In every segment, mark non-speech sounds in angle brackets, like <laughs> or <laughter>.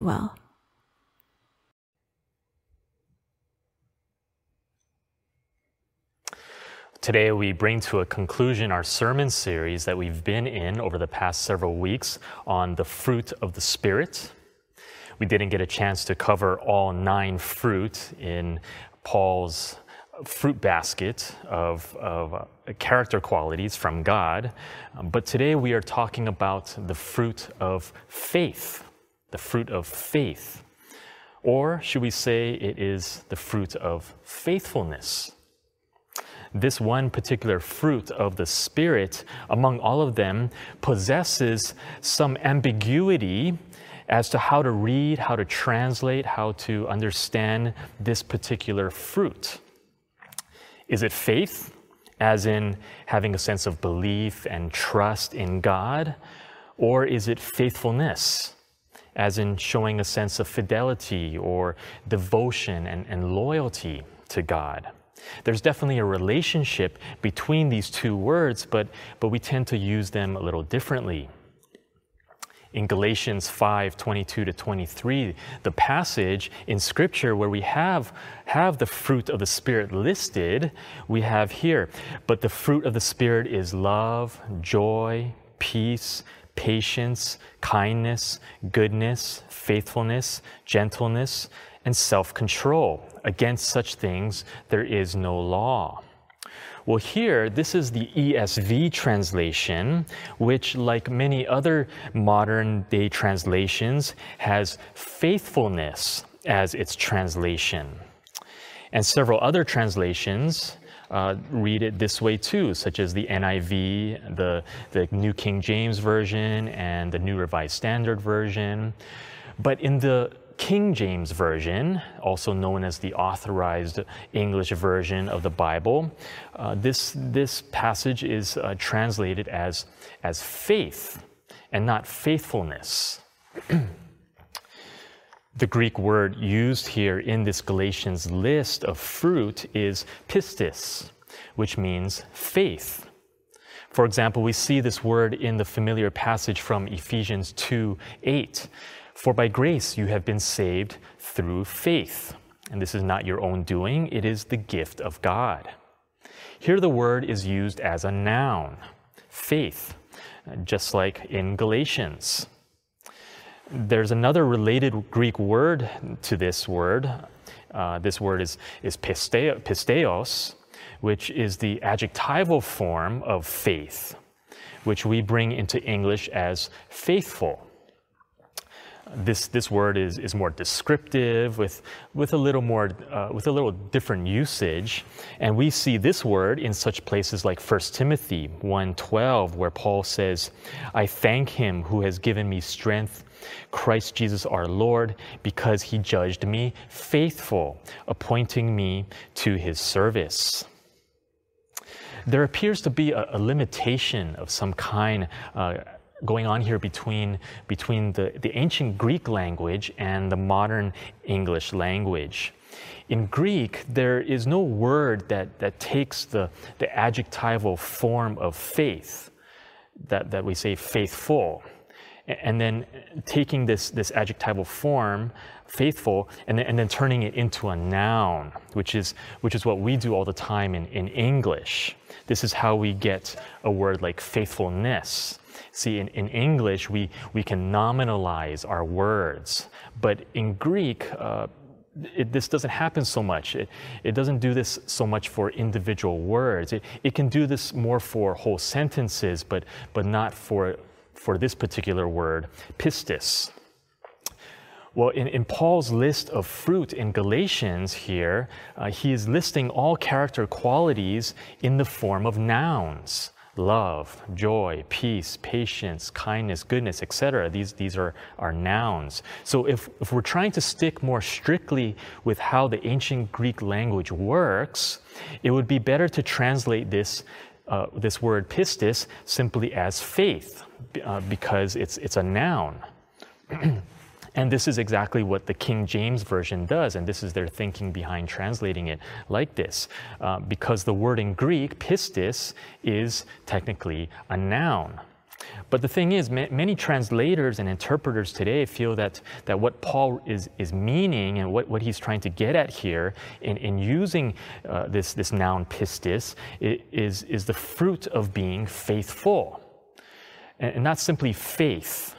well. Today, we bring to a conclusion our sermon series that we've been in over the past several weeks on the fruit of the Spirit. We didn't get a chance to cover all nine fruit in Paul's fruit basket of, of uh, character qualities from God. But today we are talking about the fruit of faith, the fruit of faith. Or should we say it is the fruit of faithfulness? This one particular fruit of the Spirit, among all of them, possesses some ambiguity as to how to read, how to translate, how to understand this particular fruit. Is it faith, as in having a sense of belief and trust in God? Or is it faithfulness, as in showing a sense of fidelity or devotion and, and loyalty to God? There's definitely a relationship between these two words, but, but we tend to use them a little differently in Galatians 5 22 to 23, the passage in Scripture where we have, have the fruit of the Spirit listed, we have here, but the fruit of the Spirit is love, joy, peace, patience, kindness, goodness, faithfulness, gentleness, and self control. Against such things there is no law. Well, here, this is the ESV translation, which, like many other modern day translations, has faithfulness as its translation. And several other translations uh, read it this way too, such as the NIV, the, the New King James Version, and the New Revised Standard Version. But in the King James Version, also known as the Authorized English Version of the Bible, uh, this, this passage is uh, translated as, as faith and not faithfulness. <clears throat> the Greek word used here in this Galatians list of fruit is pistis, which means faith. For example, we see this word in the familiar passage from Ephesians 2 8 for by grace you have been saved through faith. And this is not your own doing, it is the gift of God. Here the word is used as a noun, faith, just like in Galatians. There's another related Greek word to this word. Uh, this word is, is pisteo, pisteos, which is the adjectival form of faith, which we bring into English as faithful this, this word is, is more descriptive with, with a little more uh, with a little different usage. And we see this word in such places like 1 timothy 1.12 where paul says i thank him who has given me strength christ jesus our lord because he judged me faithful appointing me to his service. There appears to be a, a limitation of some kind uh, going on here between, between the, the ancient Greek language and the modern English language. In Greek, there is no word that, that takes the, the adjectival form of faith, that, that we say faithful, and then taking this, this adjectival form, faithful, and then, and then turning it into a noun, which is, which is what we do all the time in, in English. This is how we get a word like faithfulness. See, in, in English, we, we can nominalize our words, but in Greek, uh, it, this doesn't happen so much. It, it doesn't do this so much for individual words. It, it can do this more for whole sentences, but, but not for, for this particular word, pistis. Well, in, in Paul's list of fruit in Galatians here, uh, he is listing all character qualities in the form of nouns love, joy, peace, patience, kindness, goodness, etc. These, these are, are nouns. So if, if we're trying to stick more strictly with how the ancient Greek language works, it would be better to translate this, uh, this word pistis simply as faith, uh, because it's, it's a noun. <clears throat> And this is exactly what the King James Version does, and this is their thinking behind translating it like this. Uh, because the word in Greek, pistis, is technically a noun. But the thing is, many translators and interpreters today feel that, that what Paul is, is meaning and what, what he's trying to get at here in, in using uh, this, this noun pistis is, is the fruit of being faithful. And, and not simply faith.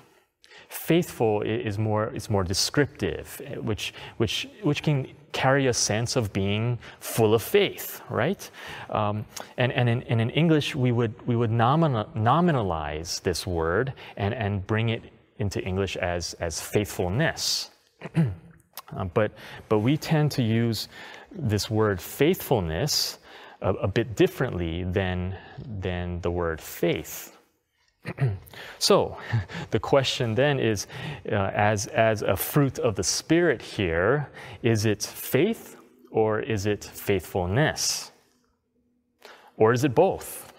Faithful is more, is more descriptive, which, which, which can carry a sense of being full of faith, right? Um, and and, in, and in English, we would, we would nominal, nominalize this word and, and bring it into English as, as faithfulness. <clears throat> uh, but, but we tend to use this word faithfulness a, a bit differently than, than the word faith. <clears throat> so, <laughs> the question then is uh, as, as a fruit of the Spirit here, is it faith or is it faithfulness? Or is it both?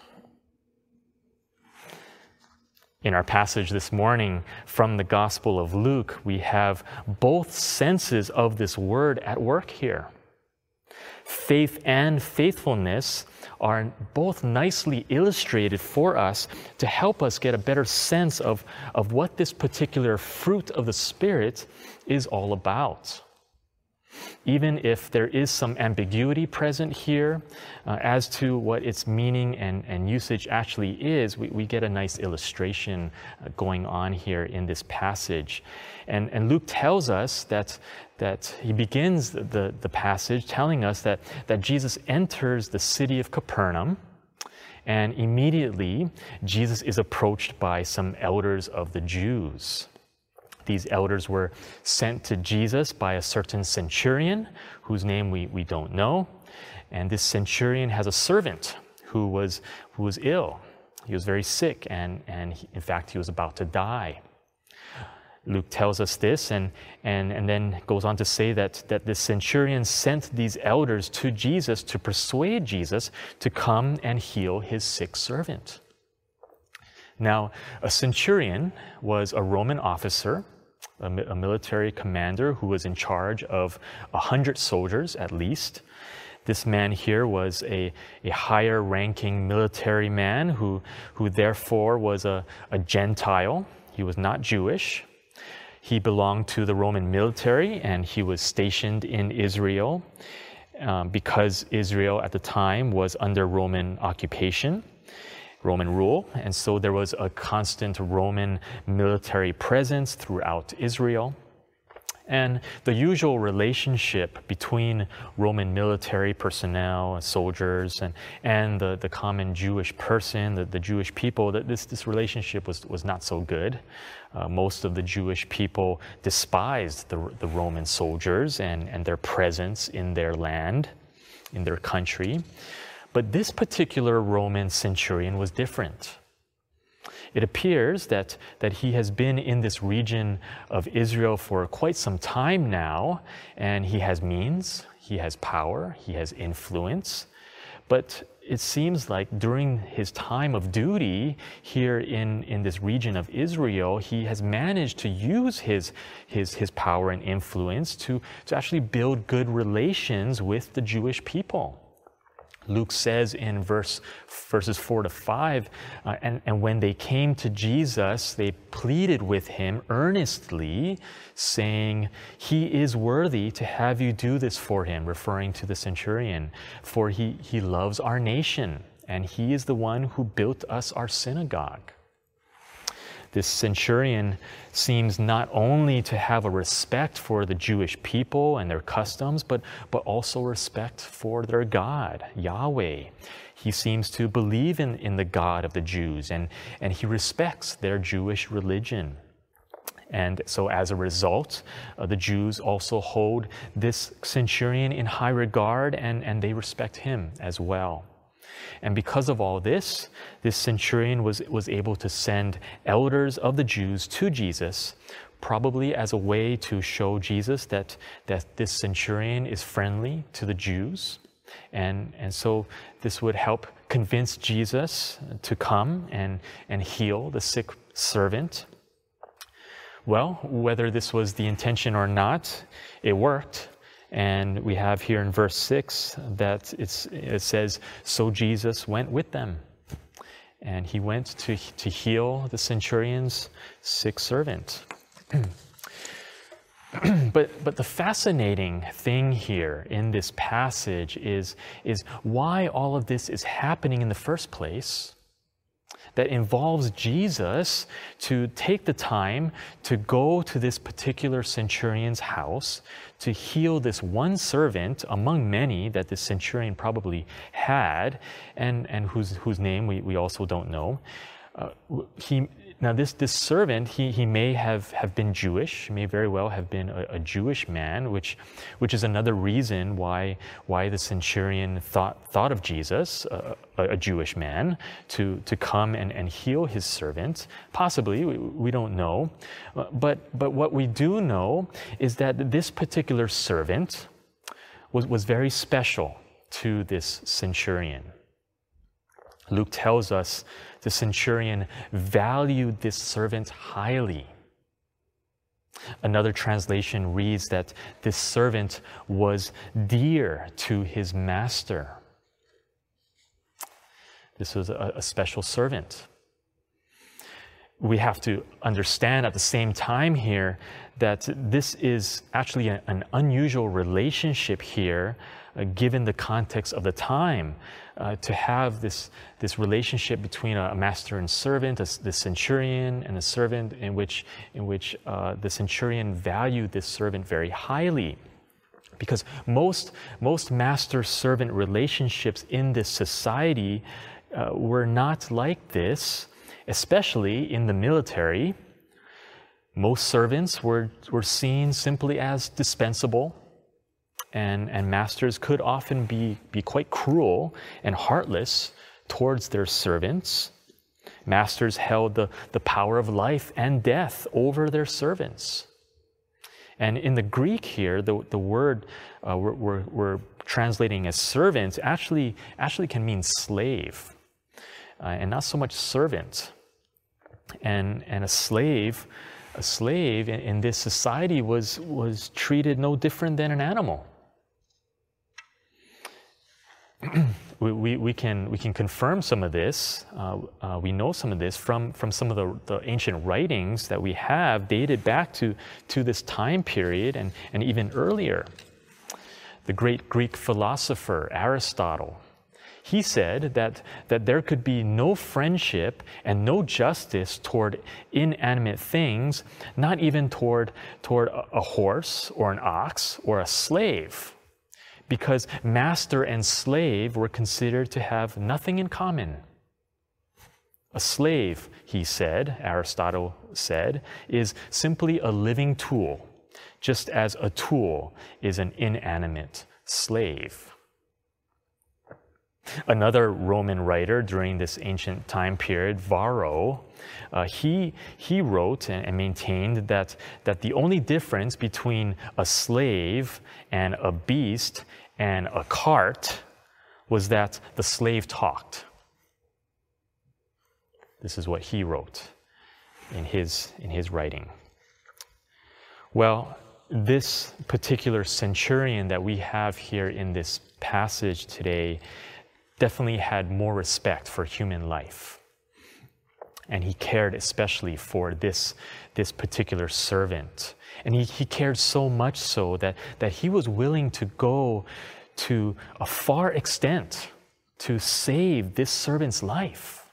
In our passage this morning from the Gospel of Luke, we have both senses of this word at work here. Faith and faithfulness are both nicely illustrated for us to help us get a better sense of, of what this particular fruit of the Spirit is all about. Even if there is some ambiguity present here uh, as to what its meaning and, and usage actually is, we, we get a nice illustration uh, going on here in this passage. And, and Luke tells us that, that he begins the, the passage telling us that, that Jesus enters the city of Capernaum. And immediately, Jesus is approached by some elders of the Jews. These elders were sent to Jesus by a certain centurion, whose name we, we don't know. And this centurion has a servant who was, who was ill. He was very sick, and, and he, in fact, he was about to die. Luke tells us this and, and, and then goes on to say that, that the centurion sent these elders to Jesus to persuade Jesus to come and heal his sick servant. Now, a centurion was a Roman officer, a, a military commander who was in charge of a hundred soldiers at least. This man here was a, a higher ranking military man who, who therefore was a, a Gentile. He was not Jewish. He belonged to the Roman military and he was stationed in Israel um, because Israel at the time was under Roman occupation, Roman rule. And so there was a constant Roman military presence throughout Israel. And the usual relationship between Roman military personnel, soldiers, and, and the, the common Jewish person, the, the Jewish people, that this, this relationship was, was not so good. Uh, most of the Jewish people despised the, the Roman soldiers and, and their presence in their land, in their country. But this particular Roman centurion was different. It appears that, that he has been in this region of Israel for quite some time now, and he has means, he has power, he has influence. But it seems like during his time of duty here in, in this region of Israel, he has managed to use his, his, his power and influence to, to actually build good relations with the Jewish people. Luke says in verse, verses 4 to 5, uh, and, and when they came to Jesus, they pleaded with him earnestly, saying, He is worthy to have you do this for him, referring to the centurion, for he, he loves our nation, and he is the one who built us our synagogue. This centurion seems not only to have a respect for the Jewish people and their customs, but, but also respect for their God, Yahweh. He seems to believe in, in the God of the Jews and, and he respects their Jewish religion. And so, as a result, uh, the Jews also hold this centurion in high regard and, and they respect him as well. And because of all this, this centurion was, was able to send elders of the Jews to Jesus, probably as a way to show Jesus that, that this centurion is friendly to the Jews. And, and so this would help convince Jesus to come and, and heal the sick servant. Well, whether this was the intention or not, it worked. And we have here in verse 6 that it says, So Jesus went with them. and he went to, to heal the centurion's sick servant. <clears throat> but, but the fascinating thing here in this passage is, is why all of this is happening in the first place that involves Jesus to take the time to go to this particular centurion's house to heal this one servant among many that this centurion probably had and, and whose, whose name we, we also don't know. Uh, he, now, this, this servant, he, he may have, have been Jewish, may very well have been a, a, Jewish man, which, which is another reason why, why the centurion thought, thought of Jesus, a, a Jewish man, to, to come and, and heal his servant. Possibly, we, we don't know. Uh, but, but what we do know is that this particular servant was, was very special to this centurion. Luke tells us the centurion valued this servant highly. Another translation reads that this servant was dear to his master. This was a, a special servant. We have to understand at the same time here that this is actually an unusual relationship here, uh, given the context of the time uh, to have this, this relationship between a, master and servant, a, the centurion and the servant, in which, in which uh, the centurion valued this servant very highly. Because most, most master servant relationships in this society uh, were not like this, especially in the military. Most servants were, were seen simply as dispensable and, and masters could often be, be quite cruel and heartless towards their servants. Masters held the, the power of life and death over their servants. And in the Greek here, the, the word uh, we're, we're, we're, translating as servant actually, actually can mean slave, uh, and not so much servant. And, and a slave, a slave in, in this society was, was treated no different than an animal. We, we, we, can, we can confirm some of this. Uh, uh, we know some of this from, from some of the, the ancient writings that we have dated back to, to this time period and, and even earlier. The great Greek philosopher Aristotle, he said that, that there could be no friendship and no justice toward inanimate things, not even toward, toward a, a horse or an ox or a slave because master and slave were considered to have nothing in common. A slave, he said, Aristotle said, is simply a living tool, just as a tool is an inanimate slave. Another Roman writer during this ancient time period, Varro, uh, he, he wrote and, maintained that, that the only difference between a slave and a beast and a cart was that the slave talked. This is what he wrote in his, in his writing. Well, this particular centurion that we have here in this passage today definitely had more respect for human life. And he cared especially for this, this particular servant. And he, he cared so much so that, that he was willing to go to a far extent to save this servant's life.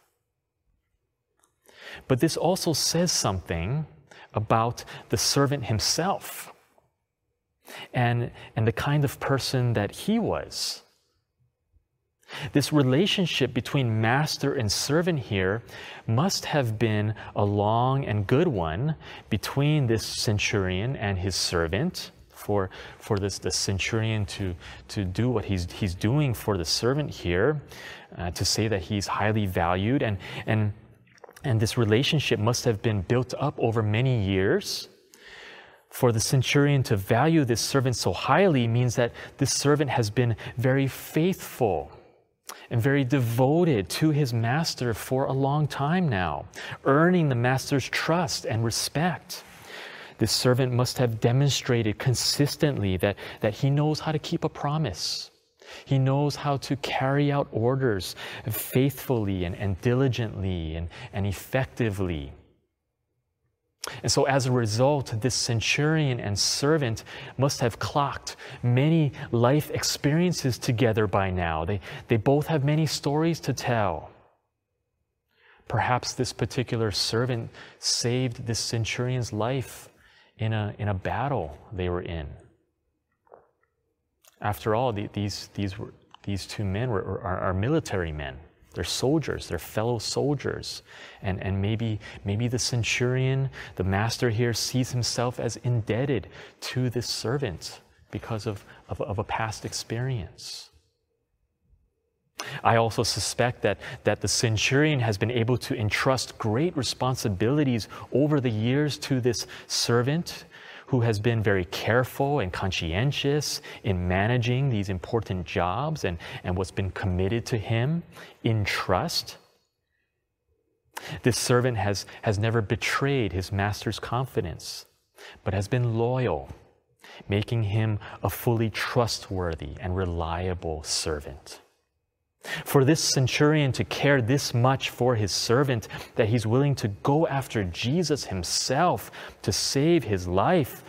But this also says something about the servant himself and, and the kind of person that he was. This relationship between master and servant here must have been a long and good one between this centurion and his servant. For, for this the centurion to, to do what he's, he's doing for the servant here, uh, to say that he's highly valued. And, and, and this relationship must have been built up over many years. For the centurion to value this servant so highly means that this servant has been very faithful and very devoted to his master for a long time now, earning the master's trust and respect. This servant must have demonstrated consistently that, that he knows how to keep a promise, He knows how to carry out orders faithfully and, and diligently and, and effectively. And so, as a result, this centurion and servant must have clocked many life experiences together by now. They, they both have many stories to tell. Perhaps this particular servant saved this centurion's life in a, in a battle they were in. After all, the, these, these, were, these two men were, are, are military men. They're soldiers, they're fellow soldiers. And, and maybe, maybe the centurion, the master here, sees himself as indebted to this servant because of, of, of a past experience. I also suspect that, that the centurion has been able to entrust great responsibilities over the years to this servant who has been very careful and conscientious in managing these important jobs and, and what's been committed to him in trust. This servant has, has never betrayed his master's confidence, but has been loyal, making him a fully trustworthy and reliable servant. For this centurion to care this much for his servant that he's willing to go after Jesus himself to save his life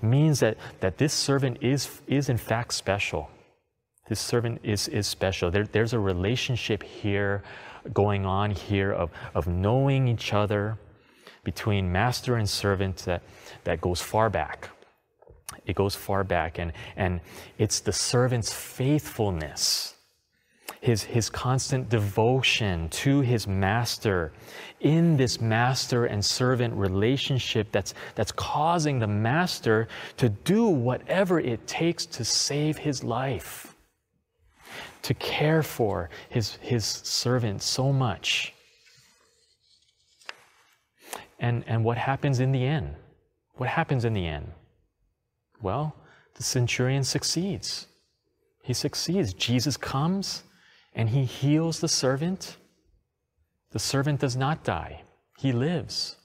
means that, that this servant is, is in fact special. This servant is, is special. There, there's a relationship here going on here of, of knowing each other between master and servant that, that goes far back. It goes far back, and, and it's the servant's faithfulness his, his constant devotion to his master in this master and servant relationship that's, that's causing the master to do whatever it takes to save his life, to care for his, his servant so much. And, and what happens in the end? What happens in the end? Well, the centurion succeeds. He succeeds. Jesus comes and he heals the servant, the servant does not die, he lives.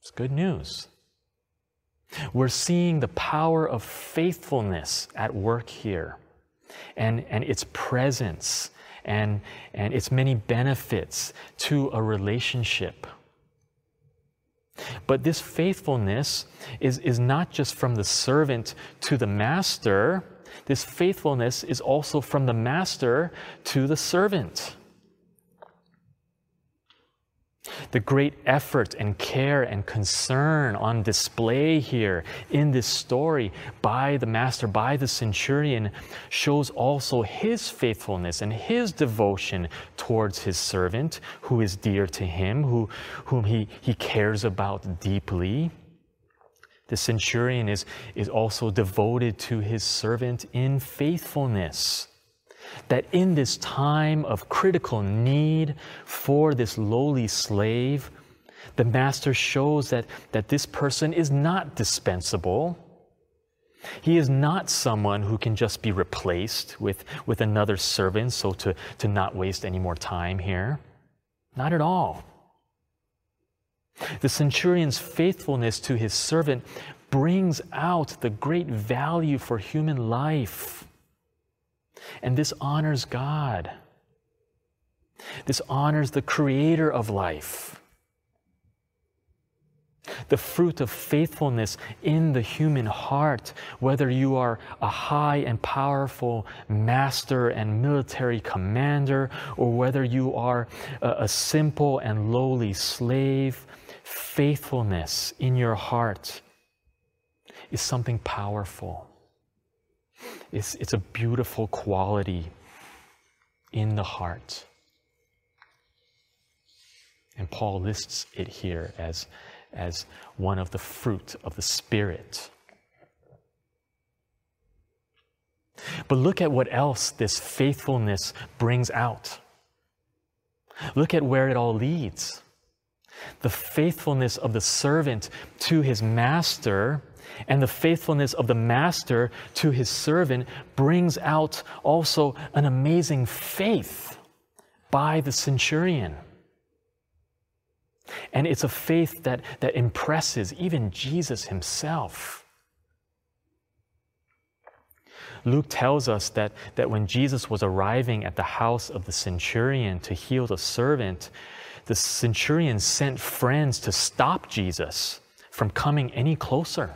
It's good news. We're seeing the power of faithfulness at work here and, and its presence and, and its many benefits to a relationship. But this faithfulness is, is not just from the servant to the master, this faithfulness is also from the master to the servant. The great effort and care and concern on display here in this story by the master, by the centurion, shows also his faithfulness and his devotion towards his servant who is dear to him, who, whom he, he cares about deeply. The centurion is, is also devoted to his servant in faithfulness. That in this time of critical need for this lowly slave, the master shows that, that this person is not dispensable. He is not someone who can just be replaced with, with another servant, so to, to not waste any more time here. Not at all. The centurion's faithfulness to his servant brings out the great value for human life. And this honors God. This honors the creator of life. The fruit of faithfulness in the human heart, whether you are a high and powerful master and military commander, or whether you are a, simple and lowly slave, faithfulness in your heart is something powerful. It's, it's a beautiful quality in the heart. And Paul lists it here as, as one of the fruit of the Spirit. But look at what else this faithfulness brings out. Look at where it all leads. The faithfulness of the servant to his master and the faithfulness of the master to his servant brings out also an amazing faith by the centurion. And it's a faith that, that impresses even Jesus himself. Luke tells us that, that when Jesus was arriving at the house of the centurion to heal the servant, the centurion sent friends to stop Jesus from coming any closer.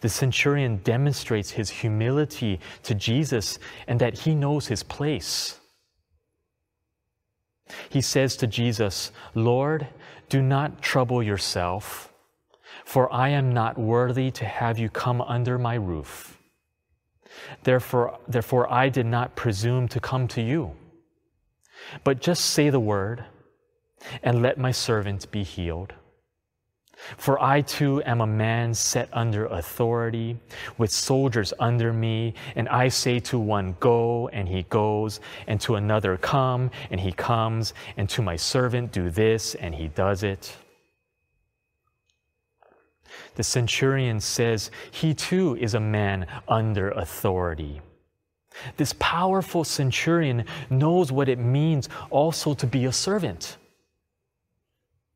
The centurion demonstrates his humility to Jesus and that he knows his place. He says to Jesus, Lord, do not trouble yourself, for I am not worthy to have you come under my roof. Therefore, therefore I did not presume to come to you. But just say the word, and let my servant be healed. For I too am a man set under authority, with soldiers under me, and I say to one, Go, and he goes, and to another, Come, and he comes, and to my servant, Do this, and he does it. The centurion says he too is a man under authority. This powerful centurion knows what it means also to be a servant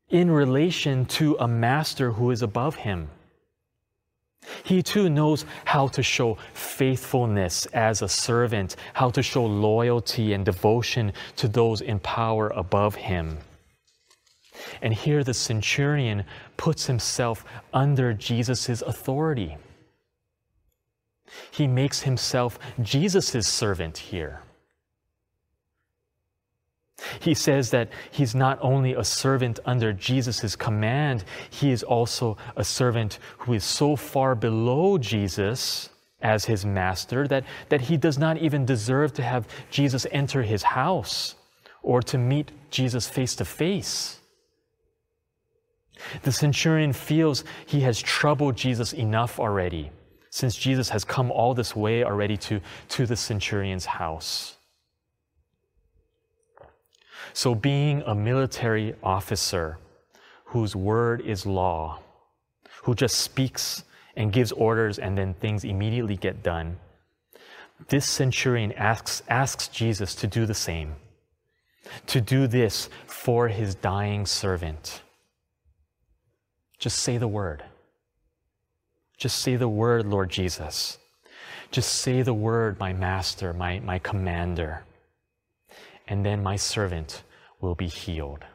in relation to a master who is above him. He too knows how to show faithfulness as a servant, how to show loyalty and devotion to those in power above him. And here the centurion puts himself under Jesus' authority. He makes himself Jesus' servant here. He says that he's not only a servant under Jesus' command, he is also a servant who is so far below Jesus as his master that, that he does not even deserve to have Jesus enter his house or to meet Jesus face to face. The centurion feels he has troubled Jesus enough already, since Jesus has come all this way already to, to the centurion's house. So, being a military officer whose word is law, who just speaks and gives orders and then things immediately get done, this centurion asks, asks Jesus to do the same, to do this for his dying servant. Just say the word. Just say the word, Lord Jesus. Just say the word, my master, my, my commander and then my servant will be healed.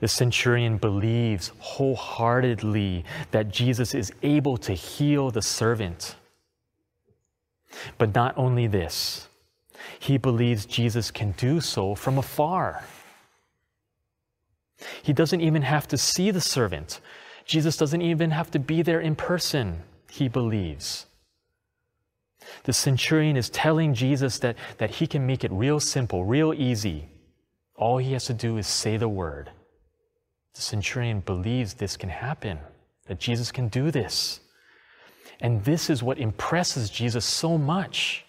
The centurion believes wholeheartedly that Jesus is able to heal the servant. But not only this, he believes Jesus can do so from afar. He doesn't even have to see the servant. Jesus doesn't even have to be there in person, he believes. The centurion is telling Jesus that, that he can make it real simple, real easy. All he has to do is say the word. The centurion believes this can happen, that Jesus can do this. And this is what impresses Jesus so much.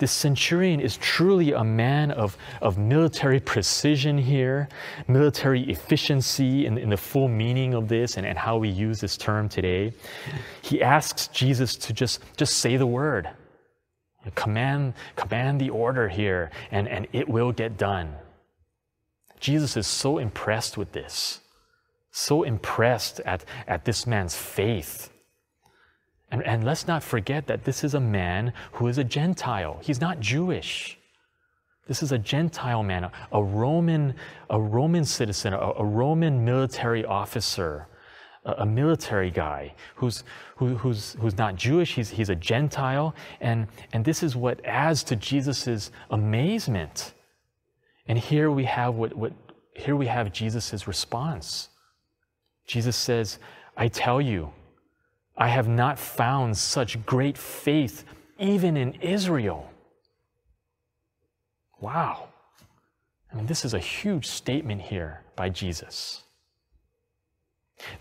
This centurion is truly a man of, of military precision here, military efficiency in, in the full meaning of this and, and how we use this term today. He asks Jesus to just, just say the word. Command, command the order here, and, and it will get done. Jesus is so impressed with this, so impressed at, at this man's faith and, and let's not forget that this is a man who is a Gentile. He's not Jewish. This is a Gentile man, a, a Roman, a Roman citizen, a, a Roman military officer, a, a, military guy who's, who, who's, who's not Jewish, he's, he's a Gentile. And, and this is what adds to Jesus' amazement. And here we have what, what here we have Jesus' response. Jesus says, I tell you, I have not found such great faith even in Israel. Wow. I mean, this is a huge statement here by Jesus.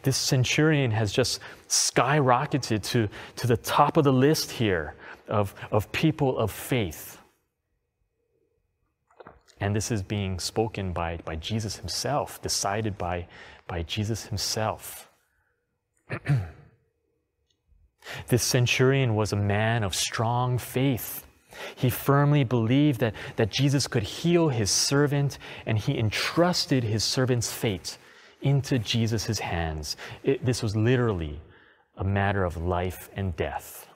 This centurion has just skyrocketed to, to the top of the list here of, of people of faith. And this is being spoken by, by Jesus himself, decided by, by Jesus himself. <clears throat> This centurion was a man of strong faith. He firmly believed that, that Jesus could heal his servant, and he entrusted his servant's fate into Jesus' hands. It, this was literally a matter of life and death.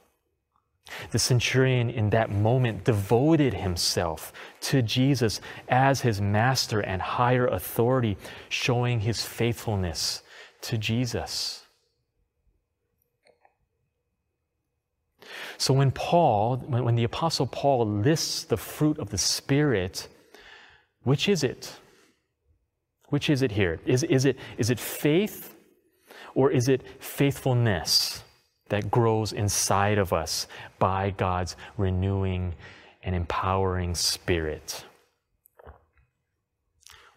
The centurion in that moment devoted himself to Jesus as his master and higher authority, showing his faithfulness to Jesus. So when Paul, when, the Apostle Paul lists the fruit of the Spirit, which is it? Which is it here? Is, is, it, is it faith or is it faithfulness that grows inside of us by God's renewing and empowering Spirit?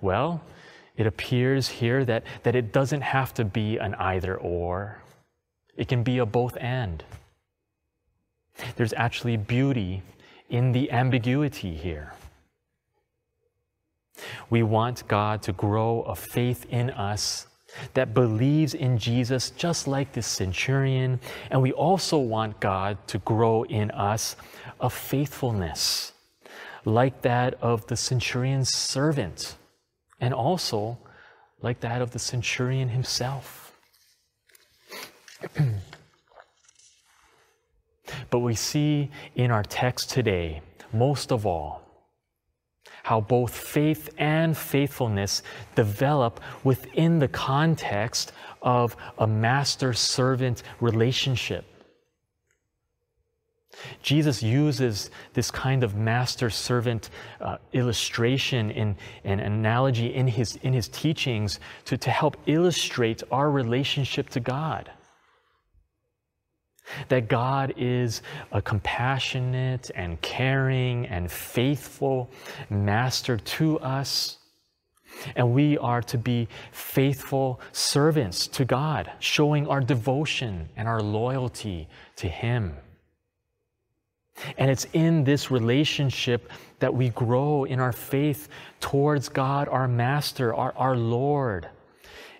Well, it appears here that, that it doesn't have to be an either or, it can be a both and. There's actually beauty in the ambiguity here. We want God to grow a faith in us that believes in Jesus just like this centurion, and we also want God to grow in us a faithfulness like that of the centurion's servant, and also like that of the centurion himself. <clears throat> but we see in our text today, most of all, how both faith and faithfulness develop within the context of a master servant relationship. Jesus uses this kind of master servant uh, illustration in an analogy in his, in his teachings to, to help illustrate our relationship to God. That God is a compassionate and caring and faithful master to us. And we are to be faithful servants to God, showing our devotion and our loyalty to Him. And it's in this relationship that we grow in our faith towards God, our Master, our, our Lord,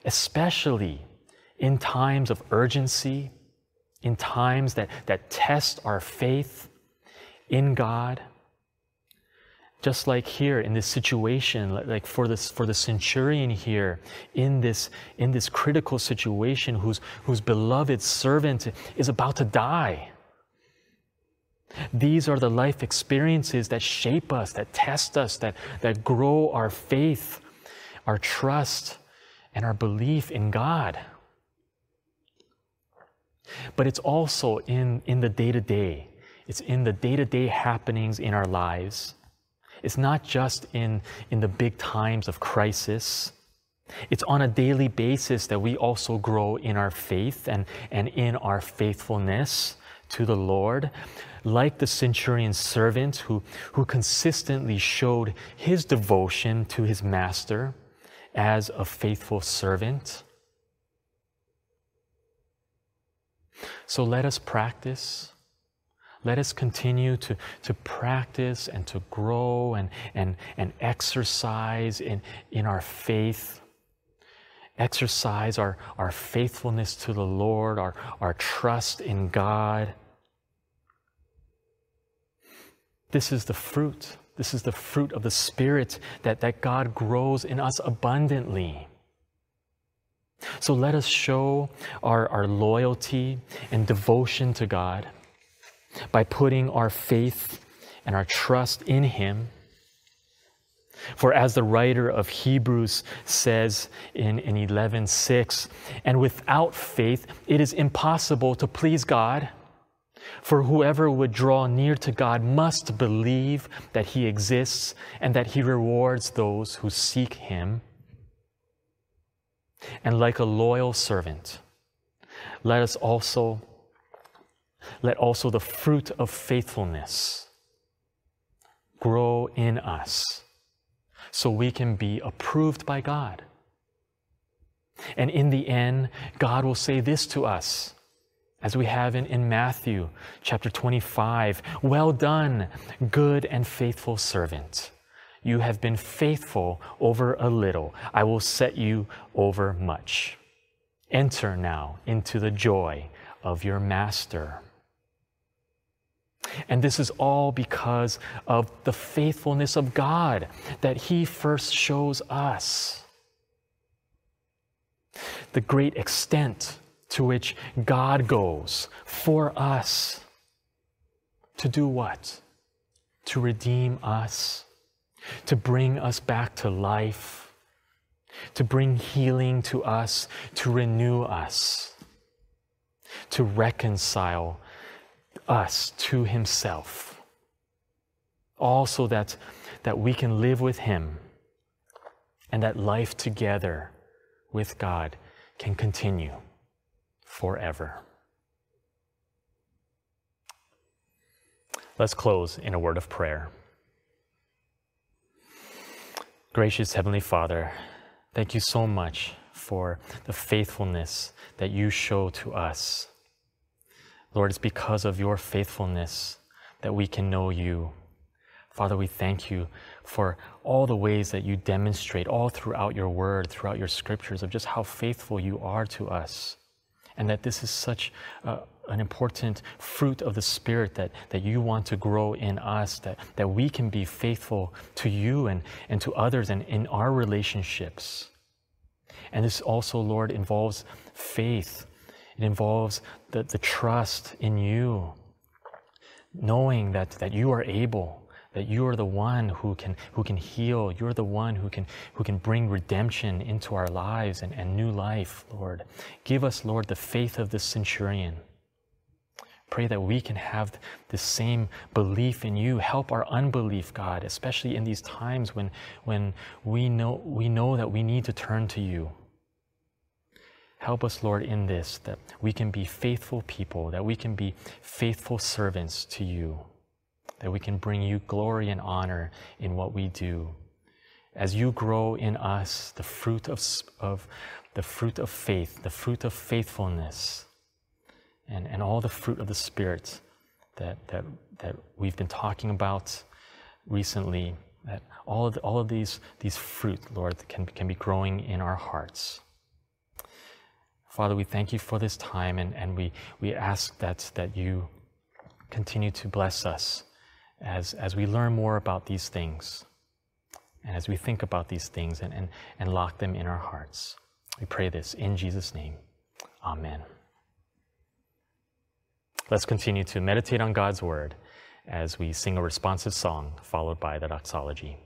especially in times of urgency in times that, that test our faith in God. Just like here in this situation, like for this for the centurion here, in this in this critical situation, whose whose beloved servant is about to die. These are the life experiences that shape us, that test us, that, that grow our faith, our trust, and our belief in God. But it's also in, in the day to day, it's in the day to day happenings in our lives. It's not just in, in the big times of crisis. It's on a daily basis that we also grow in our faith and, and in our faithfulness to the Lord. Like the centurion's servant who, who consistently showed his devotion to his master as a faithful servant. So let us practice. Let us continue to, to practice and to grow and, and, and exercise in, in our faith. Exercise our, our faithfulness to the Lord, our, our trust in God. This is the fruit. This is the fruit of the Spirit that, that God grows in us abundantly. So let us show our, our loyalty and devotion to God by putting our faith and our trust in Him. For as the writer of Hebrews says in, in 11:6, and without faith it is impossible to please God. For whoever would draw near to God must believe that He exists and that He rewards those who seek Him. And like a loyal servant, let us also let also the fruit of faithfulness grow in us so we can be approved by God. And in the end, God will say this to us, as we have in, in Matthew chapter 25 Well done, good and faithful servant. You have been faithful over a little. I will set you over much. Enter now into the joy of your master. And this is all because of the faithfulness of God that He first shows us. The great extent to which God goes for us. To do what? To redeem us, to bring us back to life, to bring healing to us, to renew us, to reconcile us to Himself. Also, that, that we can live with Him and that life together with God can continue forever. Let's close in a word of prayer. Gracious Heavenly Father, thank you so much for the faithfulness that you show to us. Lord, it's because of your faithfulness that we can know you. Father, we thank you for all the ways that you demonstrate all throughout your word, throughout your scriptures, of just how faithful you are to us. And that this is such an important fruit of the Spirit that, that you want to grow in us, that, that we can be faithful to you and, and to others and in our relationships. And this also, Lord, involves faith. It involves the, the trust in you, knowing that, that you are able that you are the one who can, who can heal. You're the one who can, who can bring redemption into our lives and, and new life, Lord. Give us, Lord, the faith of the centurion. Pray that we can have the same belief in you. Help our unbelief, God, especially in these times when, when we, know, we know that we need to turn to you. Help us, Lord, in this, that we can be faithful people, that we can be faithful servants to you that we can bring you glory and honor in what we do. As you grow in us the fruit of, of the fruit of faith, the fruit of faithfulness, and, and all the fruit of the Spirit that, that, that we've been talking about recently, that all of, the, all of these, these fruit, Lord, can, can be growing in our hearts. Father, we thank you for this time and, and we, we ask that, that you continue to bless us as, as we learn more about these things and as we think about these things and, and, and lock them in our hearts. We pray this in Jesus' name. Amen. Let's continue to meditate on God's word as we sing a responsive song followed by the doxology.